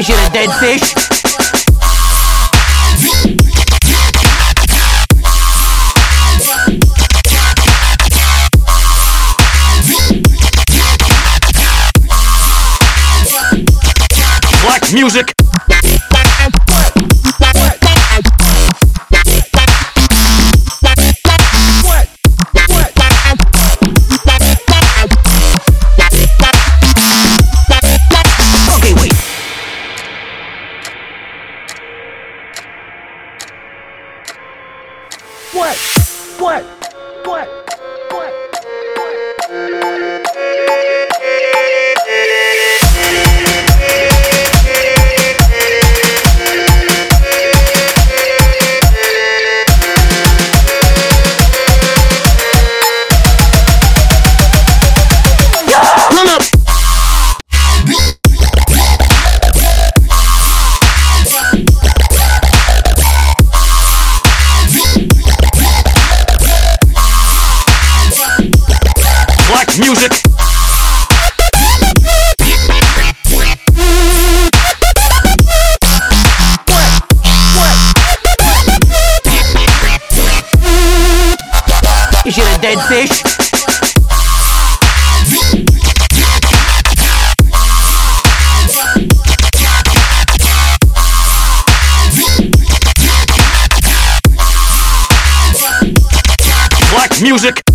Is it a dead fish? Watch music! What? What? Music. Is it a dead fish? Black music.